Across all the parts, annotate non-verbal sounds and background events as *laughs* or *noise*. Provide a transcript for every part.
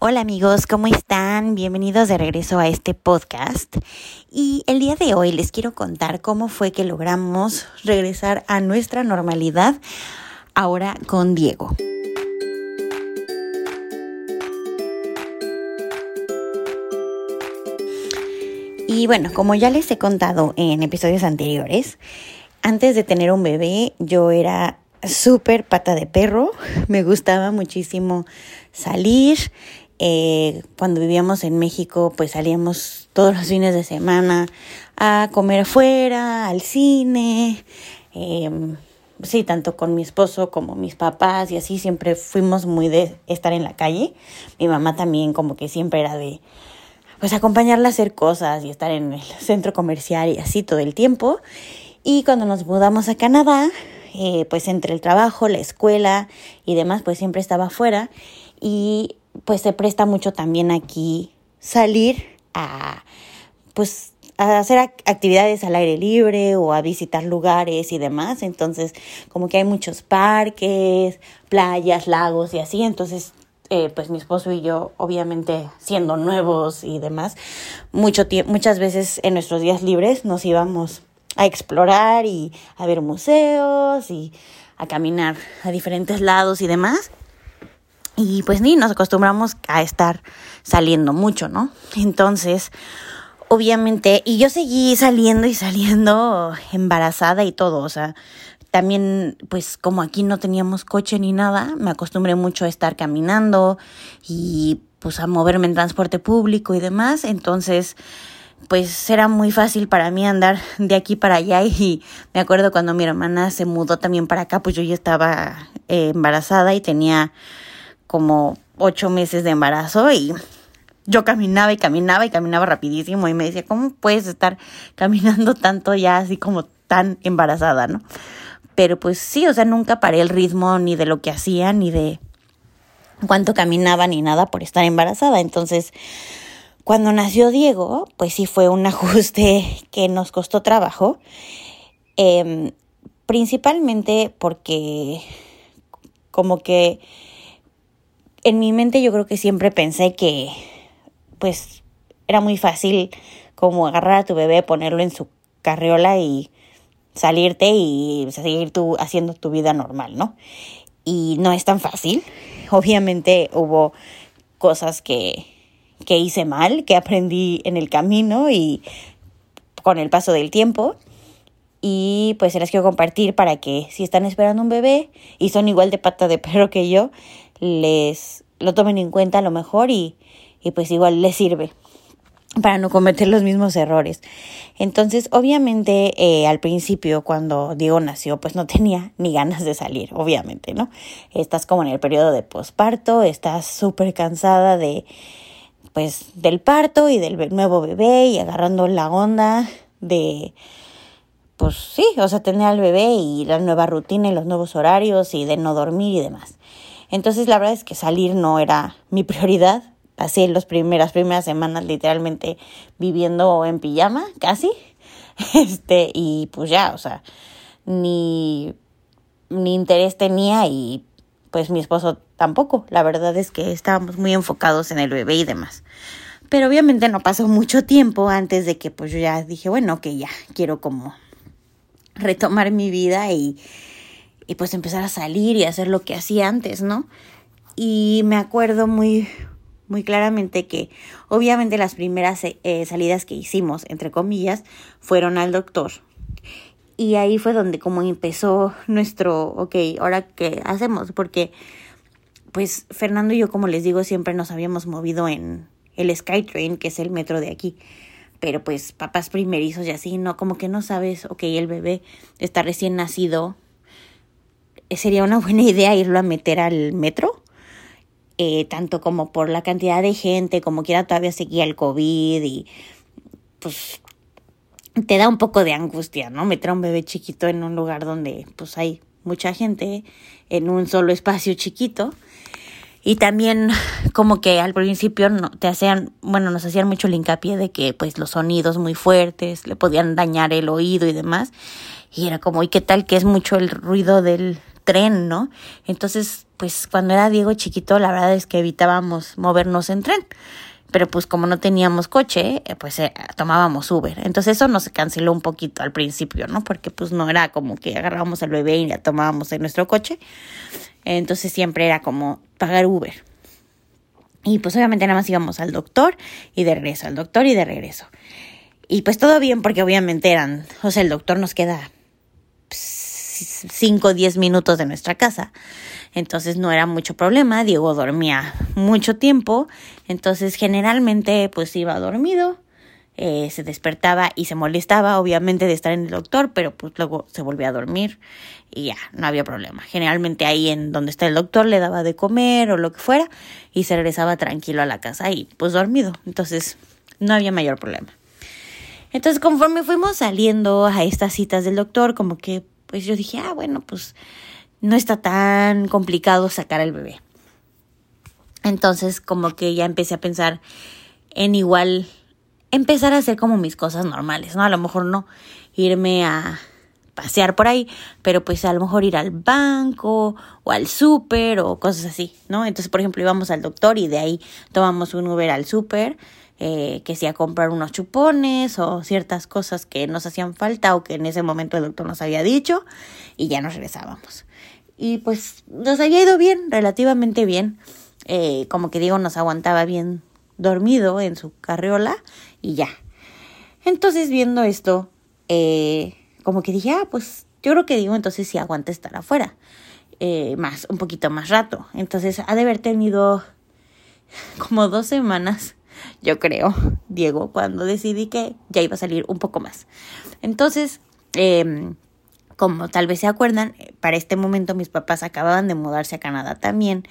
Hola amigos, ¿cómo están? Bienvenidos de regreso a este podcast. Y el día de hoy les quiero contar cómo fue que logramos regresar a nuestra normalidad ahora con Diego. Y bueno, como ya les he contado en episodios anteriores, antes de tener un bebé yo era súper pata de perro, me gustaba muchísimo salir. Eh, cuando vivíamos en México, pues salíamos todos los fines de semana a comer afuera, al cine. Em, sí, tanto con mi esposo como mis papás y así siempre fuimos muy de estar en la calle. Mi mamá también como que siempre era de pues acompañarla a hacer cosas y estar en el centro comercial y así todo el tiempo. Y cuando nos mudamos a Canadá, eh, pues entre el trabajo, la escuela y demás, pues siempre estaba afuera y pues se presta mucho también aquí salir a pues a hacer actividades al aire libre o a visitar lugares y demás. Entonces, como que hay muchos parques, playas, lagos y así. Entonces, eh, pues mi esposo y yo, obviamente siendo nuevos y demás, mucho muchas veces en nuestros días libres nos íbamos a explorar y a ver museos y a caminar a diferentes lados y demás. Y pues ni nos acostumbramos a estar saliendo mucho, ¿no? Entonces, obviamente, y yo seguí saliendo y saliendo embarazada y todo, o sea, también, pues como aquí no teníamos coche ni nada, me acostumbré mucho a estar caminando y pues a moverme en transporte público y demás, entonces pues era muy fácil para mí andar de aquí para allá *laughs* y me acuerdo cuando mi hermana se mudó también para acá, pues yo ya estaba eh, embarazada y tenía como ocho meses de embarazo y yo caminaba y caminaba y caminaba rapidísimo y me decía, ¿cómo puedes estar caminando tanto ya así como tan embarazada, no? Pero pues sí, o sea, nunca paré el ritmo ni de lo que hacía, ni de cuánto caminaba, ni nada por estar embarazada. Entonces, cuando nació Diego, pues sí fue un *laughs* ajuste que nos costó trabajo, em, principalmente porque como que en mi mente yo creo que siempre pensé que pues era muy fácil como agarrar a tu bebé, ponerlo en su carriola y salirte y seguir tú haciendo tu vida normal, ¿no? Y no es tan fácil. *laughs* Obviamente hubo cosas que que hice mal, que aprendí en el camino y con el paso del tiempo. Y pues se las quiero compartir para que si están esperando un bebé y son igual de pata de perro que yo, les lo tomen en cuenta a lo mejor y, y pues igual les sirve para no cometer los mismos errores. Entonces, obviamente, eh, al principio, cuando Diego nació, pues no tenía ni ganas de salir, obviamente, ¿no? Estás como en el periodo de posparto, estás súper cansada de, pues del parto y del nuevo bebé y agarrando la onda de pues sí, o sea, tener al bebé y la nueva rutina y los nuevos horarios y de no dormir y demás. Entonces, la verdad es que salir no era mi prioridad. Pasé las primeras, primeras semanas literalmente viviendo en pijama, casi. *laughs* Este, y pues ya, o sea, ni, ni interés tenía y pues mi esposo tampoco. La verdad es que estábamos muy enfocados en el bebé y demás. Pero obviamente no pasó mucho tiempo antes de que pues yo ya dije, bueno, que ya quiero como retomar mi vida y, y pues empezar a salir y hacer lo que hacía antes, ¿no? Y me acuerdo muy, muy claramente que obviamente las primeras eh, salidas que hicimos, entre comillas, fueron al doctor. Y ahí fue donde como empezó nuestro, ok, ahora qué hacemos, porque pues Fernando y yo, como les digo, siempre nos habíamos movido en el Skytrain, que es el metro de aquí. Pero pues papás primerizos y así, ¿no? Como que no sabes, ok, el bebé está recién nacido. Sería una buena *laughs* idea irlo a meter al metro. Eh, tanto como por la cantidad de gente, como quiera todavía seguía el COVID y pues te da un poco de angustia, ¿no? Meter a un bebé chiquito en un lugar donde pues hay mucha gente en un solo espacio chiquito. Y también *sighs* como que al principio no, te hacían, bueno, nos hacían mucho el hincapié de que pues los sonidos muy fuertes le podían dañar el oído y demás. Y era como, ¿y qué tal que es mucho el ruido del tren, no? Entonces pues cuando era Diego chiquito, la verdad es que evitábamos movernos en tren. Pero pues como no teníamos coche, eh, pues eh, tomábamos Uber. Entonces eso nos canceló un poquito al principio, ¿no? Porque pues no era como que agarrábamos al bebé y ya tomábamos en nuestro coche. Entonces siempre era como pagar Uber. Y pues obviamente nada más íbamos al doctor y de regreso, al doctor y de regreso. Y pues todo bien porque obviamente eran, o sea, el doctor nos queda 5 o 10 minutos de nuestra casa. Entonces no era mucho problema, Diego dormía mucho tiempo, entonces generalmente pues iba dormido, eh, se despertaba y se molestaba obviamente de estar en el doctor, pero pues luego se volvía a dormir y ya, no había problema. Generalmente ahí en donde está el doctor le daba de comer o lo que fuera y se regresaba tranquilo a la casa y pues dormido, entonces no había mayor problema. Entonces conforme fuimos saliendo a estas citas del doctor, como que pues yo dije, ah, bueno, pues no está tan complicado sacar al bebé. Entonces como que ya empecé a pensar en igual empezar a hacer como mis cosas normales, ¿no? A lo mejor no irme a pasear por ahí, pero pues a lo mejor ir al banco o al súper o cosas así, ¿no? Entonces, por ejemplo, íbamos al doctor y de ahí tomamos un Uber al súper, eh, que sea comprar unos chupones o ciertas cosas que nos hacían falta o que en ese momento el doctor nos había dicho y ya nos regresábamos. Y pues nos había ido bien, relativamente bien. Eh, como que digo, nos aguantaba bien dormido en su carriola y ya. Entonces viendo esto, eh, como que dije, ah, pues yo creo que digo, entonces sí aguanta estar afuera. Más, un poquito más rato. Entonces ha de haber tenido como dos semanas, yo creo, *laughs* Diego, cuando decidí que ya iba a salir un poco más. Entonces, eh, como tal vez se acuerdan, para este momento mis papás acababan de mudarse a Canadá también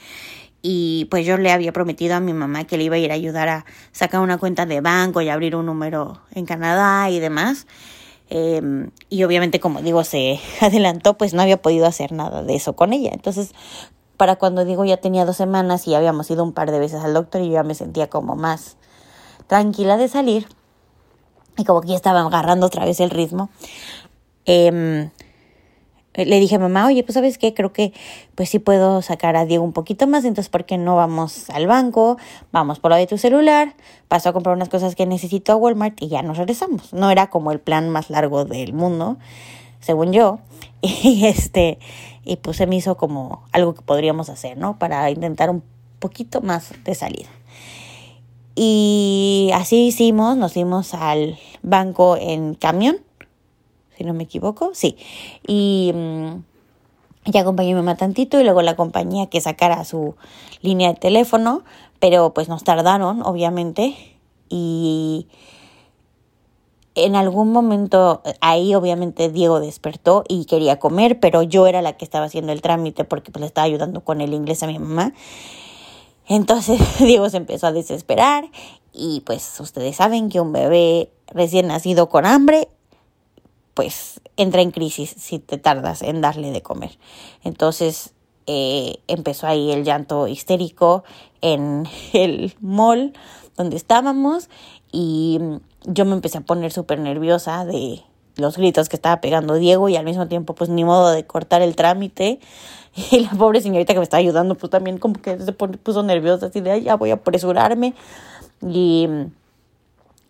y pues yo le había prometido a mi mamá que le iba a ir a ayudar a sacar una cuenta de banco y abrir un número en Canadá y demás. Em, y obviamente, como digo, se *laughs* adelantó, pues no había podido hacer nada de eso con ella. Entonces, para cuando digo ya tenía dos semanas y habíamos ido un par de veces al doctor y yo ya me sentía como más tranquila de salir y como que ya estaba agarrando otra vez el ritmo. Eh, le dije a mamá, oye, pues sabes qué, creo que pues sí puedo sacar a Diego un poquito más, entonces ¿por qué no vamos al banco? Vamos por lo de tu celular, paso a comprar unas cosas que necesito a Walmart y ya nos regresamos. No era como el plan más largo del mundo, según yo. *laughs* Y este, y pues se me hizo como algo que podríamos hacer, ¿no? Para intentar un poquito más de salida. Y así hicimos, nos fuimos al banco en camión si no me equivoco, sí. Y mm, ya acompañé a mi mamá tantito y luego la acompañé a que sacara su línea de teléfono, pero pues nos tardaron, obviamente, y en algún momento ahí obviamente Diego despertó y quería comer, pero yo era la que estaba haciendo el trámite porque pues le estaba ayudando con el inglés a mi mamá. Entonces *laughs* Diego se empezó a desesperar y pues ustedes saben que un bebé recién nacido con hambre pues entra en crisis si te tardas en darle de comer. Entonces eh, empezó ahí el llanto histérico en *laughs* el mall donde estábamos y yo me empecé a poner súper nerviosa de los gritos que estaba pegando Diego y al mismo tiempo pues ni modo de cortar el trámite *laughs* y la pobre señorita que me estaba ayudando pues también como que se puso nerviosa así de ya voy a apresurarme y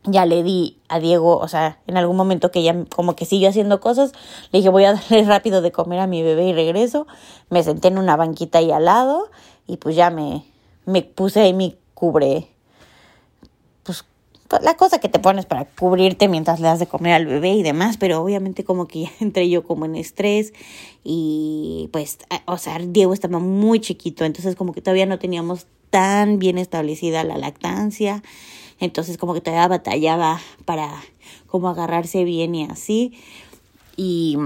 ya le di a Diego, o sea, en algún momento que ya como que siguió haciendo cosas, le dije voy a *laughs* darle rápido de comer a mi bebé y regreso. Me senté en una banquita ahí al lado y pues ya me, me puse ahí mi cubre, la cosa que te pones para cubrirte mientras le das de comer al bebé y demás, pero obviamente como que ya *laughs* entré yo como en estrés y pues, o sea, Diego estaba muy chiquito, entonces como que todavía no teníamos tan bien establecida la lactancia entonces como que todavía batallaba para como agarrarse bien y así. Y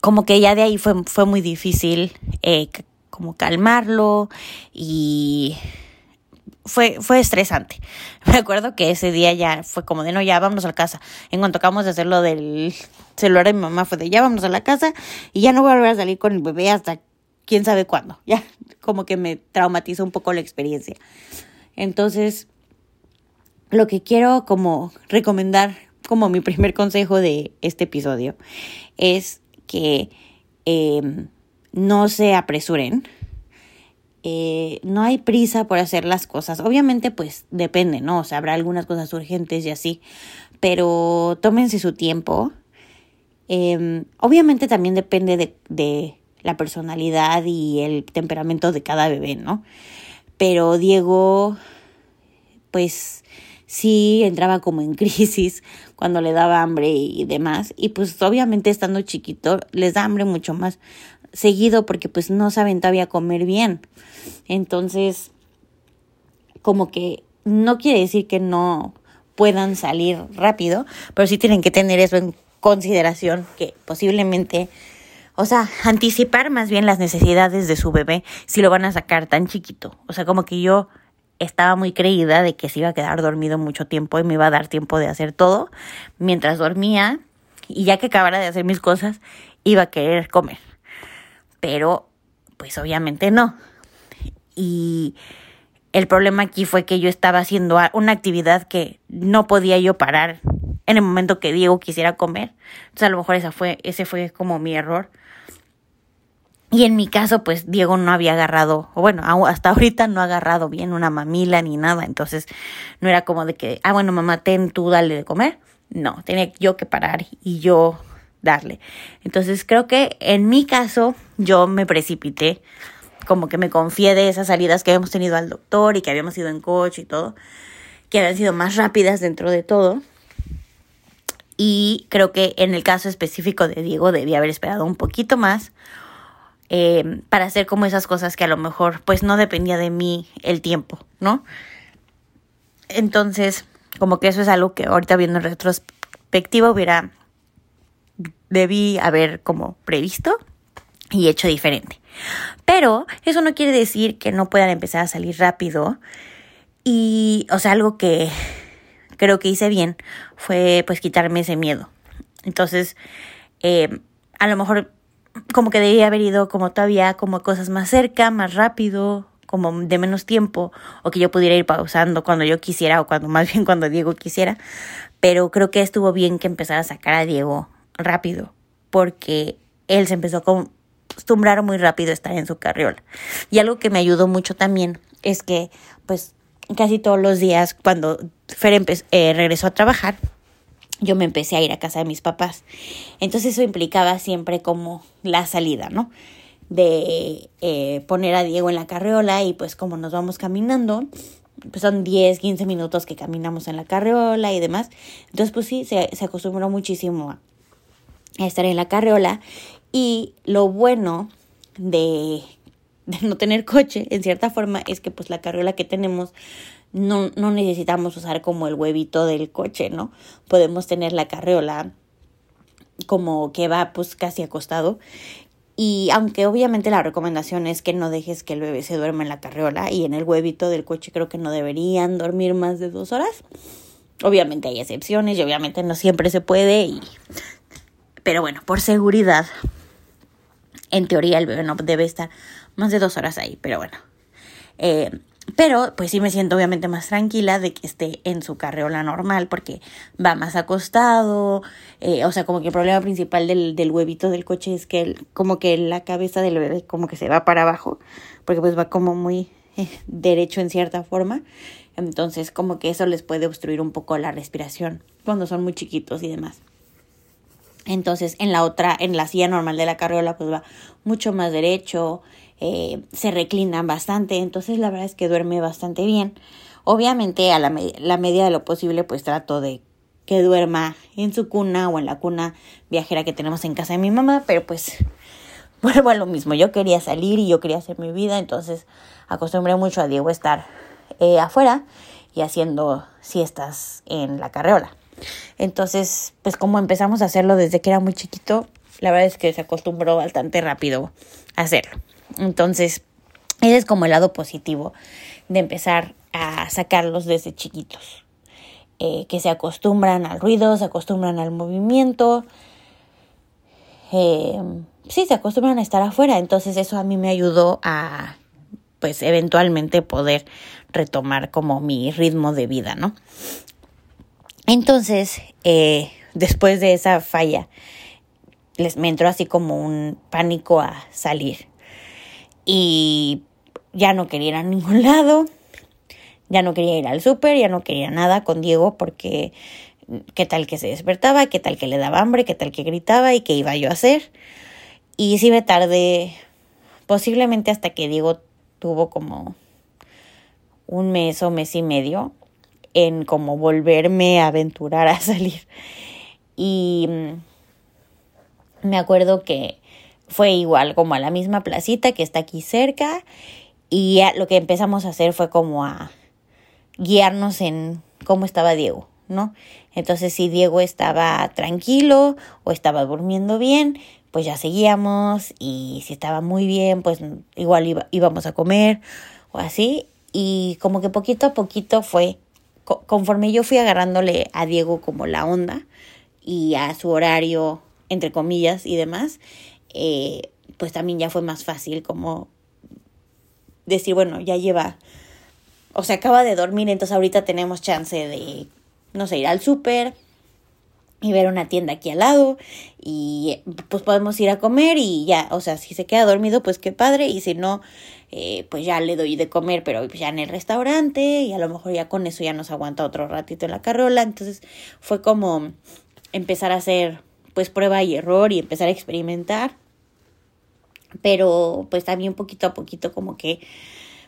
como que ya de ahí fue, fue muy difícil eh, como calmarlo y fue, fue estresante. *laughs* Me acuerdo que ese día ya fue como de no, ya vámonos a la casa. En cuanto acabamos de hacer lo del celular de mi mamá, fue de ya vámonos a la casa y ya no voy a volver a salir con el bebé hasta quién sabe cuándo. *laughs* Ya como que me traumatizó un poco la experiencia. Entonces, lo que quiero como recomendar como mi primer consejo de este episodio es que em, no se apresuren. Eh, no hay prisa por hacer las cosas. Obviamente, pues depende, ¿no? O sea, habrá algunas cosas urgentes y así, pero tómense su tiempo. Em, obviamente también depende de, de la personalidad y el temperamento de cada bebé, ¿no? Pero Diego, pues sí entraba como en *laughs* crisis cuando le daba hambre y demás. Y pues obviamente estando chiquito les da hambre mucho más seguido porque pues no saben todavía comer bien. Entonces, como que no quiere decir que no puedan salir rápido, pero sí tienen que tener eso en consideración que posiblemente, o sea, anticipar más bien las necesidades de su bebé si lo van a sacar tan chiquito. O sea, como que yo estaba muy creída de que se iba a quedar dormido mucho tiempo y me iba a dar tiempo de hacer todo mientras dormía y ya que acabara de hacer mis cosas iba a querer comer. Pero pues obviamente no. Y el problema aquí fue que yo estaba haciendo una actividad que no podía yo parar en el momento que Diego quisiera comer. Entonces a lo mejor esa fue, ese fue como mi error. Y en mi caso, pues Diego no había agarrado, o bueno, hasta ahorita no ha agarrado bien una mamila ni nada. Entonces no era como de que, ah, bueno, mamá, ten tú, dale de comer. No, tenía yo que parar y yo darle. Entonces creo que en mi caso yo me precipité, como que me confié de esas salidas que habíamos tenido al doctor y que habíamos ido en coche y todo, que habían sido más rápidas dentro de todo. Y creo que en el caso específico de Diego debía haber esperado un poquito más eh, para hacer como esas cosas que a lo mejor pues no dependía de mí el tiempo, ¿no? Entonces, como que eso es algo que ahorita viendo en retrospectiva hubiera, debí haber como previsto y hecho diferente. Pero eso no quiere decir que no puedan empezar a salir rápido. Y, o sea, algo que creo que hice bien fue pues quitarme ese miedo. Entonces, eh, a lo mejor como que debía haber ido como todavía como cosas más cerca, más rápido, como de menos tiempo, o que yo pudiera ir pausando cuando yo quisiera, o cuando más bien cuando Diego quisiera. Pero creo que estuvo bien que empezara a sacar a Diego rápido, porque él se empezó a acostumbrar muy rápido a estar en su carriola. Y algo que me ayudó mucho también es que, pues, casi todos los días, cuando Fer eh, regresó a trabajar, yo me empecé a ir a casa de mis papás. Entonces eso implicaba siempre como la salida, ¿no? De eh, poner a Diego en la carriola y pues como nos vamos caminando, pues son 10, 15 minutos que caminamos en la carriola y demás. Entonces pues sí, se, se acostumbró muchísimo a, estar en la carriola y lo bueno de, no tener coche, en cierta forma, es que pues la carriola que tenemos no, no necesitamos usar como el huevito del coche, ¿no? Podemos tener la carreola como que va pues casi acostado. Y aunque obviamente la recomendación es que no dejes que el bebé se duerma en la carreola y en el huevito del coche creo que no deberían dormir más de dos horas. Obviamente hay excepciones y obviamente no siempre se puede. Y... Pero bueno, por seguridad, en teoría el bebé no debe estar más de dos horas ahí. Pero bueno, eh, pero pues sí me siento obviamente más tranquila de que esté en su carreola normal porque va más acostado. Eh, o sea, como que el problema principal del, del huevito del coche es que como que la cabeza del bebé como que se va para abajo porque pues va como muy eh, derecho en cierta forma. Entonces como que eso les puede obstruir un poco la respiración cuando son muy chiquitos y demás. Entonces en la otra, en la silla normal de la carreola pues va mucho más derecho. Eh, se reclinan bastante, entonces la verdad es que duerme bastante bien. Obviamente a la, la medida de lo posible pues trato de que duerma en su cuna o en la cuna viajera que tenemos en casa de mi mamá, pero pues *laughs* vuelvo a lo mismo, yo quería salir y yo quería hacer mi vida, entonces acostumbré mucho a Diego estar eh, afuera y haciendo siestas en la carreola. Entonces, pues como empezamos a hacerlo desde que era muy chiquito, la verdad es que se acostumbró bastante rápido a hacerlo. Entonces, ese es como el lado positivo de empezar a sacarlos desde chiquitos. Eh, que se acostumbran al ruido, se acostumbran al movimiento. Eh, sí, se acostumbran a estar afuera. Entonces eso a mí me ayudó a, pues, eventualmente poder retomar como mi ritmo de vida, ¿no? Entonces, eh, después de esa falla les me entró así como un pánico a salir. Y ya no quería ir a ningún *laughs* lado, ya no quería ir al súper, ya no quería nada con Diego porque qué tal que se despertaba, qué tal que le daba hambre, qué tal que gritaba y qué iba yo a hacer. Y sí me tardé posiblemente hasta que Diego tuvo como un mes o mes y medio en como volverme a aventurar a *laughs* salir. Y mm, me acuerdo que fue igual como a la misma placita que está aquí cerca y lo que empezamos a hacer fue como a guiarnos en cómo estaba Diego, ¿no? Entonces si Diego estaba tranquilo o estaba durmiendo bien, pues ya seguíamos y si estaba muy bien, pues igual íbamos a comer o así. Y como que poquito a poquito fue, conforme yo fui agarrándole a Diego como la onda y a su horario, entre comillas y demás, eh, pues también ya fue más fácil como decir, bueno, ya lleva, o sea, acaba de dormir, entonces ahorita tenemos chance de, no sé, ir al súper y ver una tienda aquí al lado y pues podemos ir a comer y ya, o sea, si se queda dormido, pues qué padre y si no, eh, pues ya le doy de comer, pero ya en el restaurante y a lo mejor ya con eso ya nos aguanta otro ratito en la carrola, entonces fue como empezar a hacer pues prueba y error y empezar a experimentar. Pero pues también poquito a poquito como que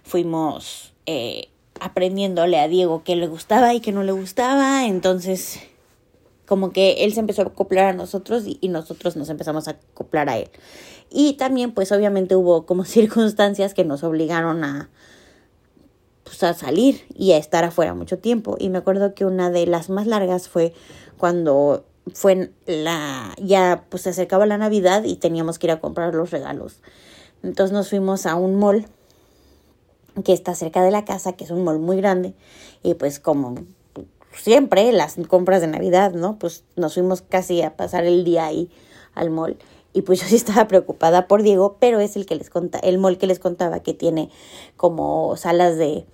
fuimos eh, aprendiéndole a Diego qué le gustaba y qué no le gustaba, entonces como que él se empezó a acoplar a nosotros y, nosotros nos empezamos a acoplar a él. Y también pues obviamente hubo como *laughs* circunstancias que nos obligaron a pues a salir y a estar afuera mucho tiempo. Y me acuerdo que una de las más largas fue cuando fue la ya pues se acercaba la Navidad y teníamos que ir a comprar los regalos. Entonces nos fuimos a un mall que está cerca de la casa, que es un mall muy grande y pues como siempre las compras de Navidad, ¿no? Pues nos fuimos casi a pasar el día ahí al mall y pues yo sí estaba preocupada por Diego, pero es el que les conta el mall que les contaba que tiene como salas de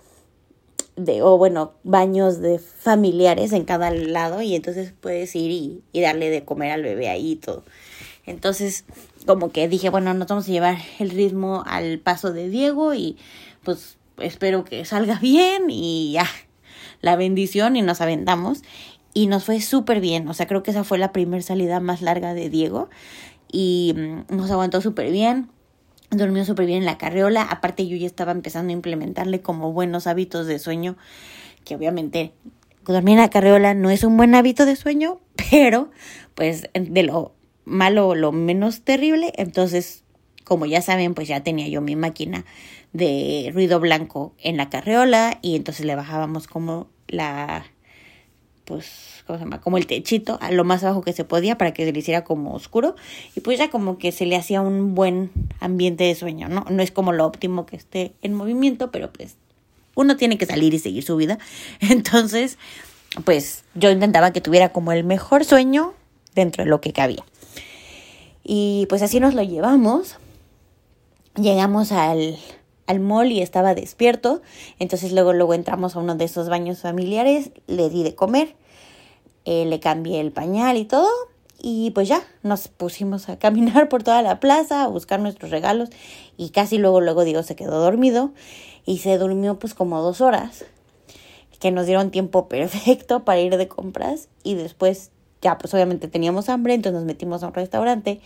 de, o bueno, baños de familiares en cada lado y entonces puedes ir y, y darle de comer al bebé ahí y todo. Entonces, como que dije, bueno, nos vamos a llevar el ritmo al paso de Diego y pues espero que salga *laughs* bien y ya, la bendición y nos aventamos. Y nos fue súper bien, o sea, creo que esa fue la primera salida más larga de Diego y mm, nos aguantó súper bien Durmió súper bien en la carriola. Aparte, yo ya estaba empezando a implementarle como buenos hábitos de sueño, que obviamente dormir en la carriola no es un buen hábito de sueño, *laughs* pero pues de lo malo, lo menos terrible. Entonces, como ya saben, pues ya tenía yo mi máquina de ruido blanco en la carriola y entonces le bajábamos como la pues, ¿cómo se llama? Como el techito a lo más abajo que se podía para que se le hiciera como oscuro y pues ya como que se le hacía un buen ambiente de sueño, ¿no? No es como lo óptimo que esté en movimiento, pero pues uno tiene que salir y seguir su vida. *laughs* Entonces, pues yo intentaba que tuviera como el mejor sueño dentro de lo que cabía. Y pues así nos lo llevamos. Llegamos al, al mall y estaba despierto. Entonces luego, luego entramos a uno de esos baños familiares, le di de comer, eh, le cambié el pañal y todo. Y pues ya, nos pusimos a *laughs* caminar por toda la plaza, a buscar nuestros regalos. Y casi luego, luego digo, se quedó dormido. Y se durmió pues como dos horas. Que nos dieron tiempo *laughs* perfecto para ir de compras. Y después ya pues obviamente teníamos hambre. Entonces nos metimos a un restaurante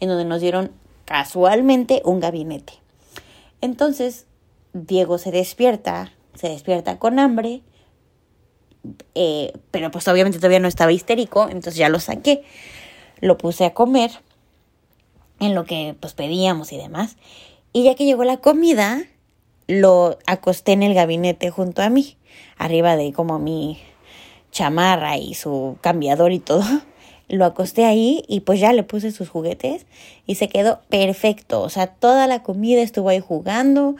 en donde nos dieron casualmente un gabinete. Entonces, Diego se despierta, se despierta con hambre, eh, pero pues obviamente todavía no estaba histérico, entonces ya lo saqué, lo puse a comer en lo que pues pedíamos y demás. Y ya que llegó la comida, lo acosté en el gabinete junto a mí, arriba de como mi chamarra y su cambiador y todo lo acosté ahí y pues ya le puse sus juguetes y se quedó perfecto. O sea, toda la comida estuvo ahí jugando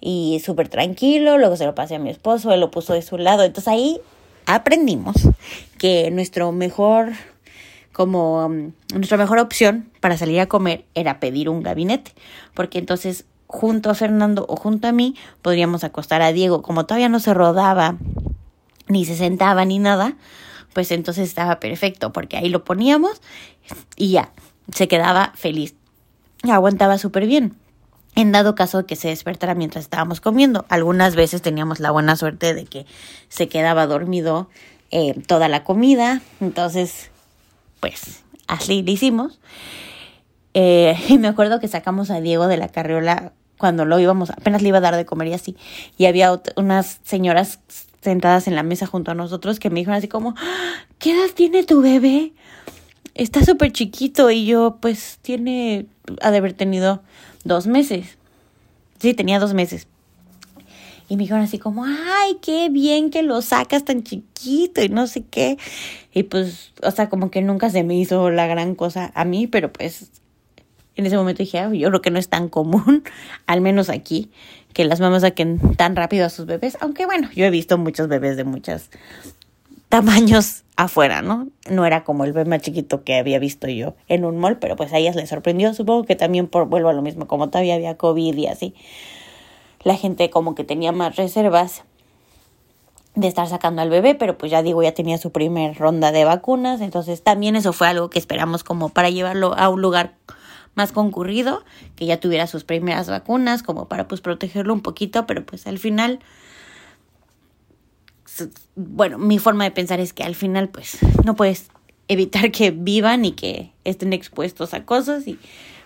y súper tranquilo. Luego se lo pasé a mi esposo, él lo puso de su lado. Entonces ahí aprendimos que nuestro mejor, como um, nuestra mejor opción para salir a comer era pedir un gabinete. Porque entonces junto a Fernando o junto a mí podríamos acostar a Diego. Como todavía no se rodaba, ni se sentaba, ni nada pues entonces estaba perfecto porque ahí lo poníamos y ya. se quedaba feliz. Aguantaba súper bien. En dado caso que se despertara mientras estábamos comiendo. Algunas veces teníamos la buena suerte de que se quedaba dormido eh, toda la comida. Entonces, pues así lo hicimos. Eh, *laughs* y me acuerdo que sacamos a Diego de la carriola cuando lo íbamos, apenas le iba a dar de comer y así. Y había unas señoras sentadas en la mesa junto a nosotros que me dijeron así como, ¡Ah! ¿qué edad tiene tu bebé? Está súper chiquito y yo pues tiene, ha de haber tenido dos meses. Sí, tenía dos meses. Y me dijeron así como, ay, qué bien que lo sacas tan chiquito y no sé qué. Y pues, o sea, como que nunca se me hizo la gran cosa a mí, pero pues en ese momento dije, yo creo que no es tan común, *laughs* al menos aquí, que las mamás saquen tan rápido a sus bebés. Aunque bueno, yo he visto muchos bebés de muchos tamaños afuera, ¿no? No era como el bebé más chiquito que había visto yo en un mall, pero pues a ellas les sorprendió. Supongo que también por, vuelvo a lo mismo, como todavía había COVID y así, la gente como que tenía más reservas de estar sacando al bebé, pero pues ya digo, ya tenía su primer ronda de vacunas, entonces también eso fue algo que esperamos como para llevarlo a un lugar más concurrido, que ya tuviera sus primeras vacunas, como para pues protegerlo un poquito, pero pues al final, bueno, mi forma de pensar es que al final pues no puedes evitar que vivan y que estén expuestos a cosas y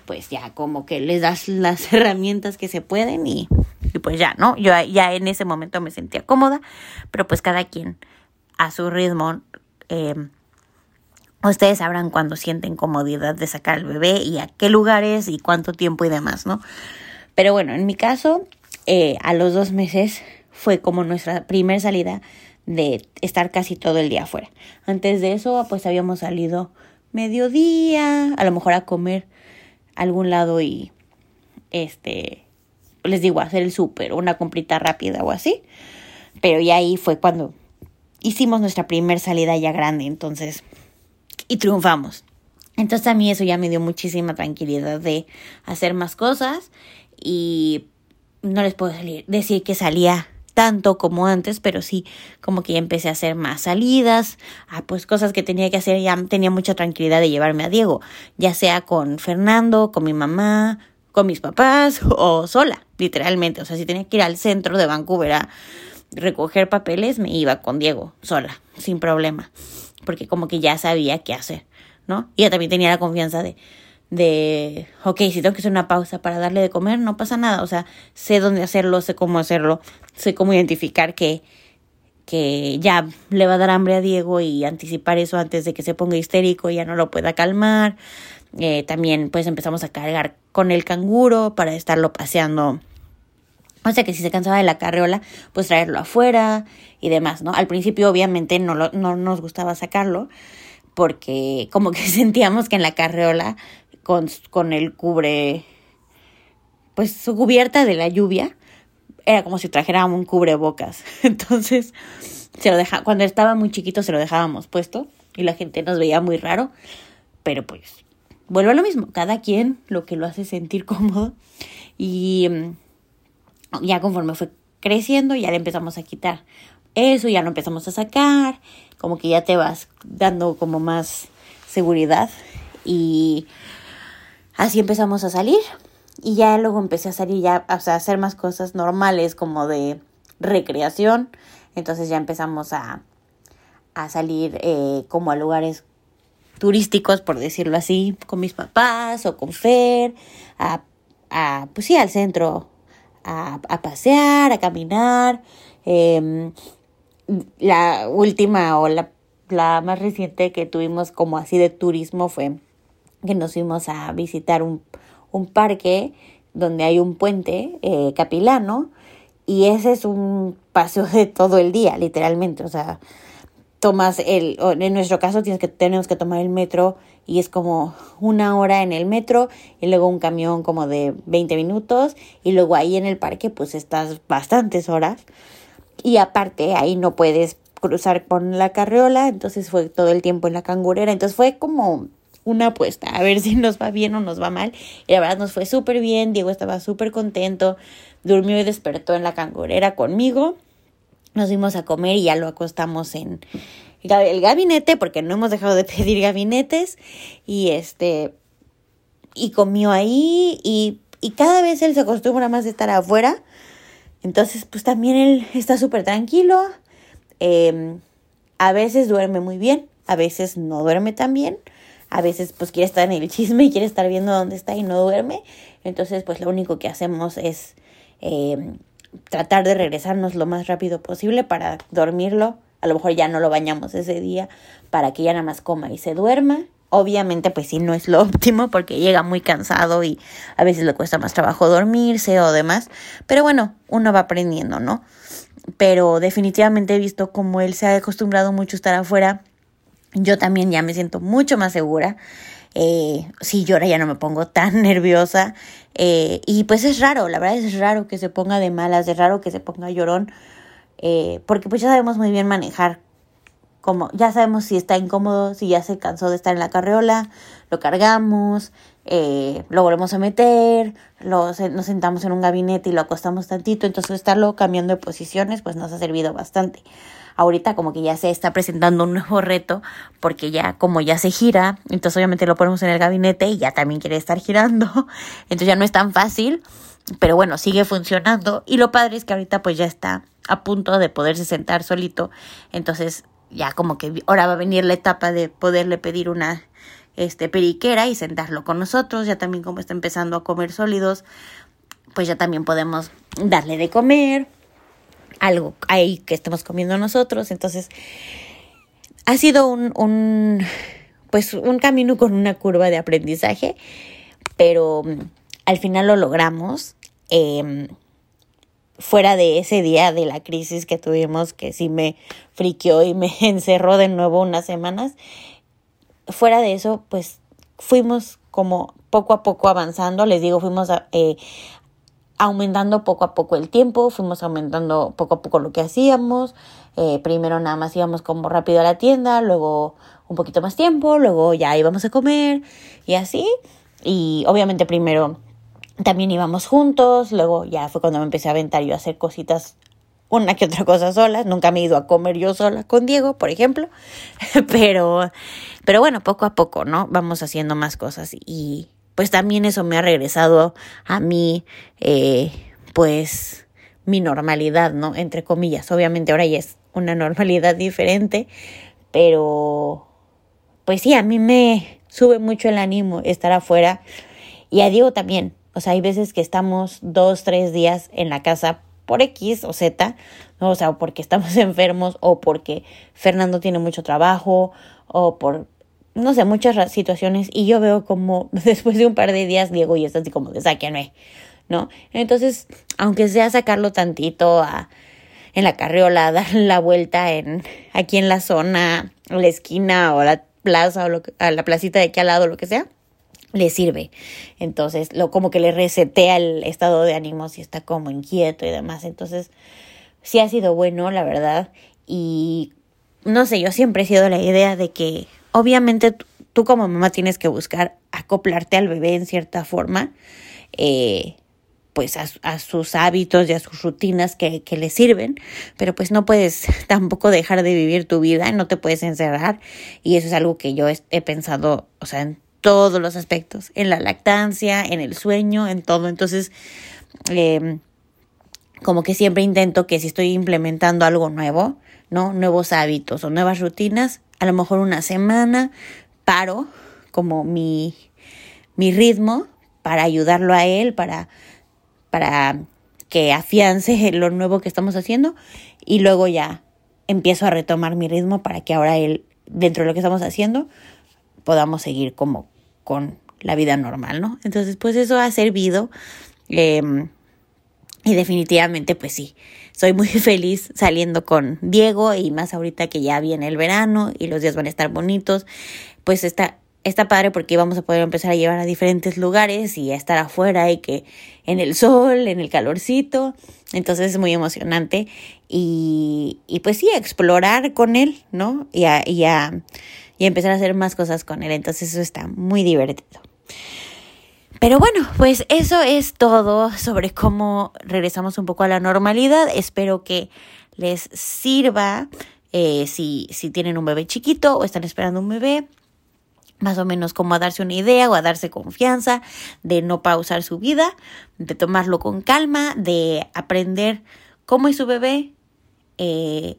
pues ya como que les das las *laughs* herramientas que se pueden y, pues ya, ¿no? Yo ya en ese momento me sentía cómoda, pero pues cada quien a su ritmo. Eh, Ustedes sabrán cuándo sienten comodidad de sacar al bebé y a qué lugares y cuánto tiempo y demás, ¿no? Pero bueno, en mi caso, eh, a los dos meses fue como nuestra primera salida de estar casi todo el día afuera. Antes de eso, pues habíamos salido mediodía, a lo mejor a comer a algún lado y, este, les digo, hacer el súper, una comprita rápida o así. Pero ya ahí fue cuando hicimos nuestra primera salida ya grande, entonces y triunfamos. Entonces a mí eso ya me dio muchísima tranquilidad de hacer más cosas y no les puedo decir que salía tanto como antes, pero sí como que ya empecé a hacer más salidas, a pues cosas que tenía que hacer, ya tenía mucha tranquilidad de llevarme a Diego, ya sea con Fernando, con mi mamá, con mis papás *laughs* o sola, literalmente, o sea, si tenía que ir al centro de Vancouver a recoger papeles, me iba con Diego, sola, sin problema porque como que ya sabía qué hacer, ¿no? Y ella también tenía la confianza de, de, ok, si tengo que hacer una pausa para darle de comer, no pasa nada, o sea, sé dónde hacerlo, sé cómo hacerlo, sé cómo identificar que, que ya le va a dar hambre a Diego y anticipar eso antes de que se ponga histérico y ya no lo pueda calmar. Eh, también pues empezamos a cargar con el canguro para estarlo paseando o sea que si se cansaba de la carriola, pues traerlo afuera y demás, ¿no? Al principio obviamente no, lo, no nos gustaba sacarlo porque como que *laughs* sentíamos que en la carriola con, con el cubre, pues su cubierta de la lluvia, era como si trajéramos un cubrebocas. *laughs* Entonces, se lo deja, cuando estaba muy chiquito se lo dejábamos puesto y la gente nos veía muy raro, pero pues vuelvo a lo mismo, cada quien lo que lo hace sentir *laughs* cómodo y mm, ya conforme fue creciendo, ya le empezamos a quitar eso, ya lo empezamos a sacar, como que ya te vas dando como más seguridad y así empezamos a salir. Y ya luego empecé a salir ya, o sea, a hacer más cosas normales como de recreación, entonces ya empezamos a, a salir eh, como a lugares turísticos, por decirlo así, con mis papás o con Fer, a, a pues sí, al centro a, a pasear, a caminar. Em, la última o la, la más reciente que tuvimos como así de turismo fue que nos fuimos a visitar un, un parque donde hay un puente eh, capilano y ese es un paseo de todo el día, literalmente. O sea, tomas el, en nuestro caso tienes que, tenemos que tomar el metro y es como una hora en el metro y luego un camión como de 20 minutos y luego ahí en el parque pues estás bastantes horas. Y aparte ahí no puedes cruzar con la carriola, entonces fue todo el tiempo en la cangurera, entonces fue como una apuesta, a ver *laughs* si nos va bien o nos va mal. Y la verdad nos fue súper bien, Diego estaba súper contento, durmió y despertó en la cangurera conmigo nos fuimos a comer y ya lo acostamos en el gabinete porque no hemos dejado de pedir gabinetes y este y comió ahí y, y cada vez él se acostumbra más a estar afuera. Entonces, pues también él está súper tranquilo. Em, a veces duerme muy bien, a veces no duerme tan bien. A veces pues quiere estar en el chisme y quiere estar viendo dónde está y no duerme. Entonces pues lo único que hacemos es em, tratar de regresarnos lo más rápido posible para dormirlo. A lo mejor ya no lo bañamos ese día para que ya nada más coma y se duerma. Obviamente, pues sí, no es lo *laughs* óptimo porque llega muy cansado y a veces le cuesta más trabajo dormirse o demás. Pero bueno, uno va aprendiendo, ¿no? Pero definitivamente he visto como él se ha acostumbrado mucho a estar afuera. Yo también ya me siento mucho más segura. Eh, si llora ya no me pongo tan *laughs* nerviosa. Eh, y pues es raro, la verdad es raro que se ponga de malas, es raro que se ponga llorón. Eh, porque pues ya sabemos muy bien manejar como ya sabemos si está incómodo, si ya se cansó de estar en la carriola, lo cargamos, eh, lo volvemos a meter, lo, nos sentamos en un gabinete y lo acostamos tantito, entonces estarlo cambiando de posiciones pues nos ha servido bastante. Ahorita como que ya se está presentando un nuevo reto porque ya como ya se gira, entonces obviamente lo ponemos en el gabinete y ya también quiere estar girando, *laughs* entonces ya no es tan fácil, pero bueno, sigue funcionando. Y lo padre es que ahorita pues ya está a punto de poderse sentar solito, entonces ya como que ahora va a venir la etapa de poderle pedir una este periquera y sentarlo con nosotros, ya también como está empezando a comer sólidos, pues ya también podemos darle de comer algo ahí que estemos comiendo nosotros, entonces ha sido un, un pues un camino con una curva de aprendizaje, pero mm, al final lo logramos. Eh, fuera de ese día de la crisis que tuvimos, que sí me friqueó y me *laughs* encerró de nuevo unas semanas, fuera de eso, pues fuimos como poco a poco avanzando, les digo, fuimos eh, aumentando poco a poco el tiempo, fuimos aumentando poco a poco lo que hacíamos, eh, primero nada más íbamos como rápido a la tienda, luego un poquito más tiempo, luego ya íbamos a comer y así, y obviamente primero también íbamos juntos, luego ya fue cuando me empecé a aventar yo a hacer cositas, una que otra cosa sola, nunca me he ido a comer yo sola con Diego, por ejemplo, *laughs* pero, pero bueno, poco a poco, ¿no? Vamos haciendo más cosas y pues también eso me ha regresado a mí, eh, pues mi normalidad, ¿no? Entre comillas, obviamente ahora ya es una *laughs* normalidad diferente, pero pues sí, a mí me sube mucho el ánimo estar afuera y a Diego también, o sea, hay veces que estamos dos, tres días en la casa por X o Z, ¿no? o sea, porque estamos *laughs* enfermos o porque Fernando tiene mucho trabajo o por, no sé, muchas situaciones y yo veo como *laughs* después de un par de días Diego y está así como de sáquenme, ¿no? Entonces, aunque sea sacarlo tantito a, en la carriola, *laughs* dar la vuelta en, aquí en la zona, la esquina o la plaza o lo, a la placita de aquí al lado, lo que sea, le sirve. Entonces, lo como que le resetea el estado de ánimo si está como inquieto y demás. Entonces, sí ha sido bueno, la verdad. Y no sé, yo siempre he sido la idea de que obviamente tú como mamá tienes que buscar acoplarte al bebé en cierta forma, eh, pues a, a, sus hábitos y a sus rutinas que, que le sirven, pero pues no puedes *laughs* tampoco dejar de vivir tu vida, no te puedes encerrar y eso es algo que yo he, pensado, o sea, en todos los aspectos, en la lactancia, en el sueño, en todo. Entonces, eh, como que siempre intento que si estoy implementando algo nuevo, ¿no? Nuevos hábitos o nuevas rutinas, a lo mejor una semana paro como mi, mi ritmo para ayudarlo a él, para, para que afiance lo nuevo que estamos haciendo y luego ya empiezo a retomar mi ritmo para que ahora él, dentro de lo que estamos haciendo, podamos seguir como con la vida normal, ¿no? Entonces, pues eso ha servido. Em, y definitivamente, pues sí, soy muy *laughs* feliz saliendo con Diego y más ahorita que ya viene el verano y los días van a estar bonitos. Pues está, está padre porque vamos a poder empezar a llevar a diferentes lugares y a estar afuera y que en el sol, en el calorcito. Entonces es muy emocionante y, y pues sí, explorar con él, ¿no? Y a, y a y empezar a hacer más cosas con él. Entonces eso está muy divertido. Pero bueno, pues eso es todo sobre cómo regresamos un poco a la normalidad. Espero que les sirva eh, si, si tienen un bebé chiquito o están esperando un bebé. más o menos como a darse una idea o a darse confianza, de no pausar su vida, de tomarlo con calma, de aprender cómo es su bebé, eh,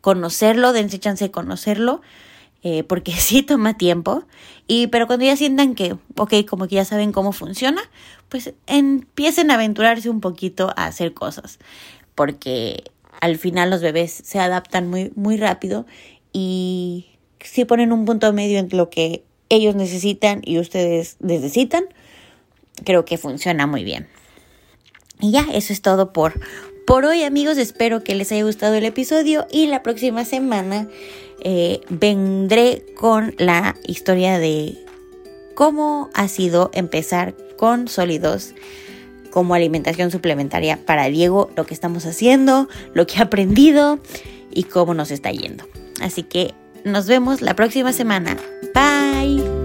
conocerlo, dense chance de conocerlo, eh, porque *laughs* sí toma tiempo, y pero cuando ya sientan que, ok, como que ya saben cómo funciona, pues empiecen a aventurarse un poquito a hacer cosas, porque al final los bebés se adaptan muy, muy rápido y si ponen un punto medio entre lo que ellos necesitan y ustedes necesitan, creo que funciona muy bien. Y ya, eso es todo por, por hoy amigos. Espero que les haya gustado el episodio y la próxima semana eh, vendré con la historia de cómo ha sido empezar con sólidos como alimentación suplementaria para Diego, lo que estamos haciendo, lo que ha aprendido y cómo nos está yendo. Así que nos vemos la próxima semana. Bye.